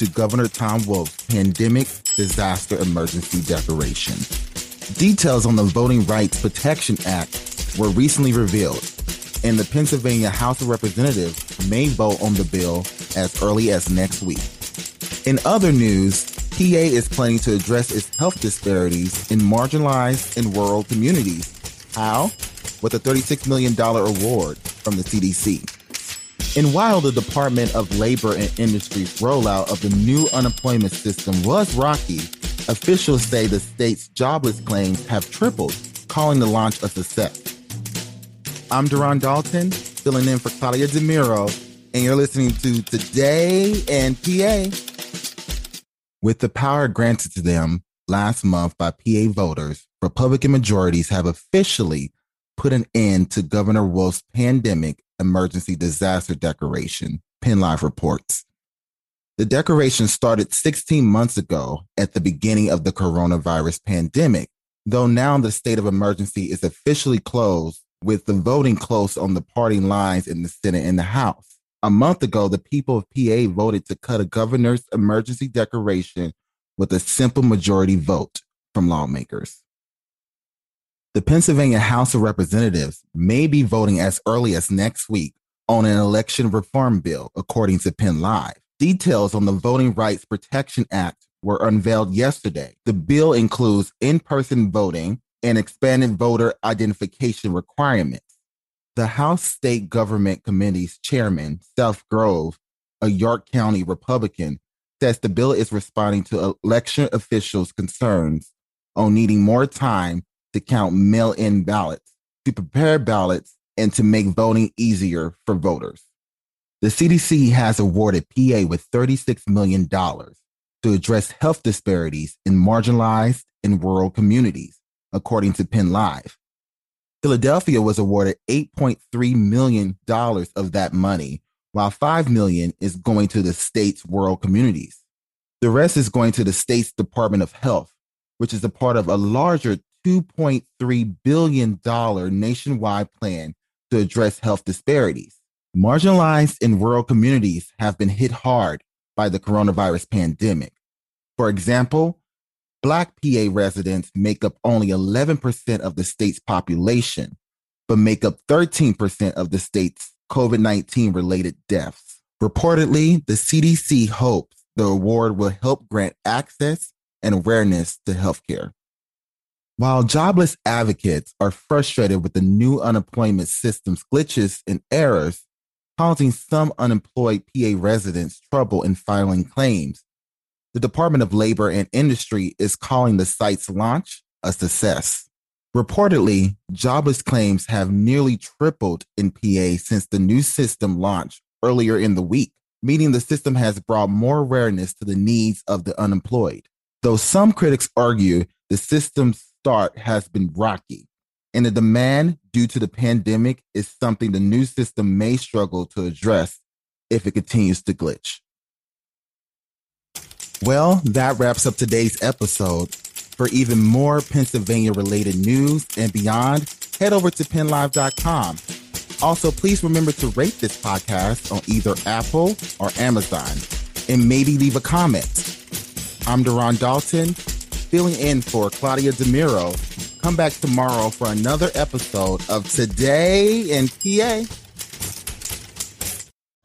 to Governor Tom Wolf's pandemic disaster emergency declaration. Details on the Voting Rights Protection Act were recently revealed, and the Pennsylvania House of Representatives may vote on the bill as early as next week. In other news, PA is planning to address its health disparities in marginalized and rural communities. How? With a $36 million award from the CDC. And while the Department of Labor and Industry's rollout of the new unemployment system was rocky, officials say the state's jobless claims have tripled, calling the launch a success. I'm Duron Dalton, filling in for Claudia DeMiro, and you're listening to Today in PA. With the power granted to them last month by PA voters, Republican majorities have officially put an end to Governor Wolf's pandemic emergency disaster declaration, PennLive reports. The declaration started 16 months ago at the beginning of the coronavirus pandemic, though now the state of emergency is officially closed with the voting close on the party lines in the Senate and the House. A month ago, the people of PA voted to cut a governor's emergency declaration with a simple majority vote from lawmakers. The Pennsylvania House of Representatives may be voting as early as next week on an election reform bill, according to Penn Live. Details on the Voting Rights Protection Act were unveiled yesterday. The bill includes in person voting and expanded voter identification requirements. The House State Government Committee's chairman, Seth Grove, a York County Republican, says the bill is responding to election officials' concerns on needing more time to count mail in ballots, to prepare ballots, and to make voting easier for voters. The CDC has awarded PA with $36 million to address health disparities in marginalized and rural communities, according to Penn Live. Philadelphia was awarded $8.3 million of that money, while 5 million is going to the state's rural communities. The rest is going to the state's Department of Health, which is a part of a larger $2.3 billion nationwide plan to address health disparities. Marginalized and rural communities have been hit hard by the coronavirus pandemic. For example, Black PA residents make up only 11% of the state's population, but make up 13% of the state's COVID 19 related deaths. Reportedly, the CDC hopes the award will help grant access and awareness to healthcare. While jobless advocates are frustrated with the new unemployment system's glitches and errors, causing some unemployed PA residents trouble in filing claims, the Department of Labor and Industry is calling the site's launch a success. Reportedly, jobless claims have nearly tripled in PA since the new system launched earlier in the week, meaning the system has brought more awareness to the needs of the unemployed. Though some critics argue the system's start has been rocky, and the demand due to the pandemic is something the new system may struggle to address if it continues to glitch. Well, that wraps up today's episode. For even more Pennsylvania related news and beyond, head over to pennlive.com. Also, please remember to rate this podcast on either Apple or Amazon and maybe leave a comment. I'm Duron Dalton filling in for Claudia DeMiro. Come back tomorrow for another episode of Today in PA.